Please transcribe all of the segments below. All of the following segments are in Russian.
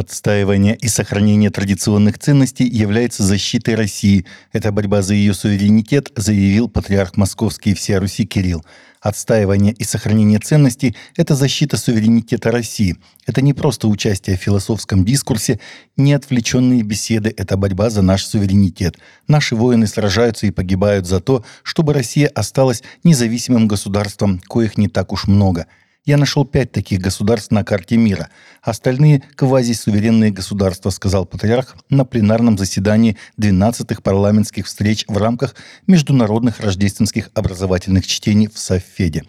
Отстаивание и сохранение традиционных ценностей является защитой России. Это борьба за ее суверенитет, заявил патриарх Московский и всея Руси Кирилл. Отстаивание и сохранение ценностей – это защита суверенитета России. Это не просто участие в философском дискурсе, не отвлеченные беседы – это борьба за наш суверенитет. Наши воины сражаются и погибают за то, чтобы Россия осталась независимым государством, коих не так уж много – я нашел пять таких государств на карте мира. Остальные – квазисуверенные государства, сказал патриарх на пленарном заседании 12-х парламентских встреч в рамках международных рождественских образовательных чтений в Софеде.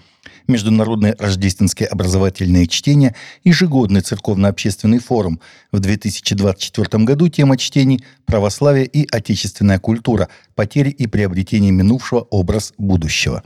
Международные рождественские образовательные чтения – ежегодный церковно-общественный форум. В 2024 году тема чтений – православие и отечественная культура, потери и приобретение минувшего, образ будущего.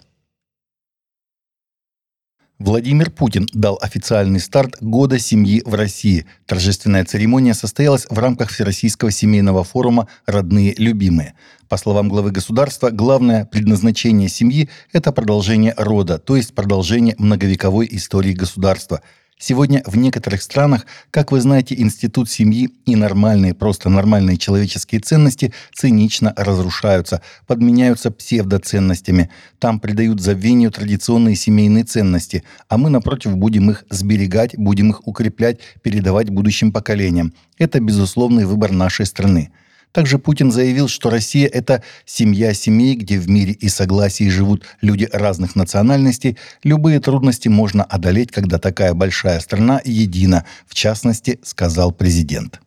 Владимир Путин дал официальный старт Года семьи в России. Торжественная церемония состоялась в рамках Всероссийского семейного форума «Родные любимые». По словам главы государства, главное предназначение семьи – это продолжение рода, то есть продолжение многовековой истории государства – Сегодня в некоторых странах, как вы знаете, институт семьи и нормальные, просто нормальные человеческие ценности цинично разрушаются, подменяются псевдоценностями. Там придают забвению традиционные семейные ценности, а мы, напротив, будем их сберегать, будем их укреплять, передавать будущим поколениям. Это безусловный выбор нашей страны. Также Путин заявил, что Россия – это семья семей, где в мире и согласии живут люди разных национальностей. Любые трудности можно одолеть, когда такая большая страна едина, в частности, сказал президент.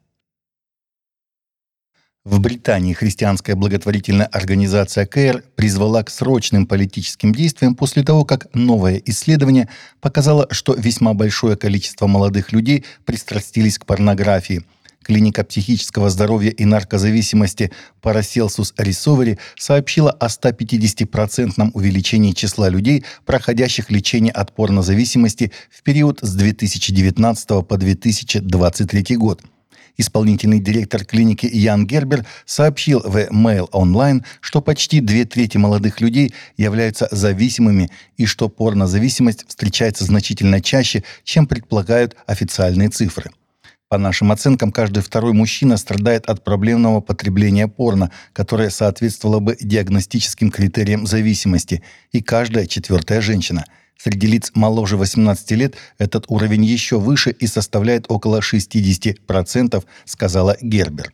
В Британии христианская благотворительная организация КЭР призвала к срочным политическим действиям после того, как новое исследование показало, что весьма большое количество молодых людей пристрастились к порнографии – Клиника психического здоровья и наркозависимости Paracelsus Recovery сообщила о 150% увеличении числа людей, проходящих лечение от порнозависимости в период с 2019 по 2023 год. Исполнительный директор клиники Ян Гербер сообщил в Mail Online, что почти две трети молодых людей являются зависимыми и что порнозависимость встречается значительно чаще, чем предполагают официальные цифры. По нашим оценкам, каждый второй мужчина страдает от проблемного потребления порно, которое соответствовало бы диагностическим критериям зависимости, и каждая четвертая женщина. Среди лиц моложе 18 лет этот уровень еще выше и составляет около 60%, сказала Гербер.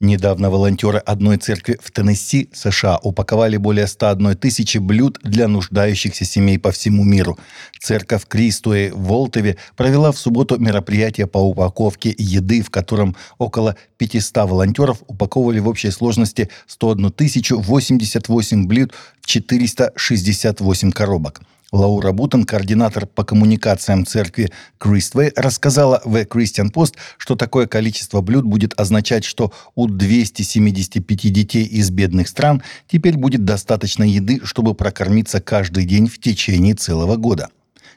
Недавно волонтеры одной церкви в Теннесси, США, упаковали более 101 тысячи блюд для нуждающихся семей по всему миру. Церковь Кристуэ в Волтове провела в субботу мероприятие по упаковке еды, в котором около 500 волонтеров упаковывали в общей сложности 101 тысячу 88 блюд в 468 коробок. Лаура Бутон, координатор по коммуникациям церкви Криствей, рассказала в Christian Post, что такое количество блюд будет означать, что у 275 детей из бедных стран теперь будет достаточно еды, чтобы прокормиться каждый день в течение целого года.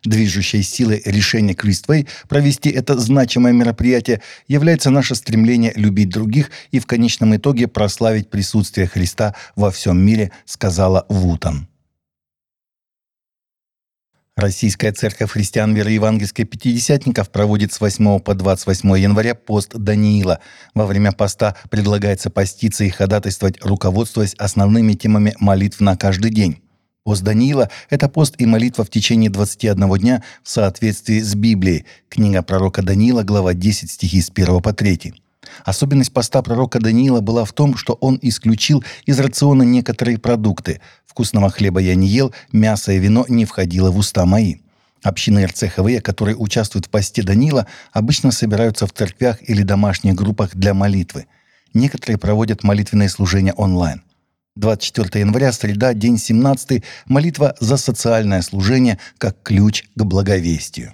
Движущей силой решения Криствей провести это значимое мероприятие является наше стремление любить других и в конечном итоге прославить присутствие Христа во всем мире, сказала Вутон. Российская церковь христиан веры евангельской пятидесятников проводит с 8 по 28 января пост Даниила. Во время поста предлагается поститься и ходатайствовать, руководствуясь основными темами молитв на каждый день. Пост Даниила – это пост и молитва в течение 21 дня в соответствии с Библией. Книга пророка Даниила, глава 10, стихи с 1 по 3. Особенность поста пророка Даниила была в том, что он исключил из рациона некоторые продукты. Вкусного хлеба я не ел, мясо и вино не входило в уста мои. Общины РЦХВ, которые участвуют в посте Данила, обычно собираются в церквях или домашних группах для молитвы. Некоторые проводят молитвенные служения онлайн. 24 января, среда, день 17, молитва за социальное служение как ключ к благовестию.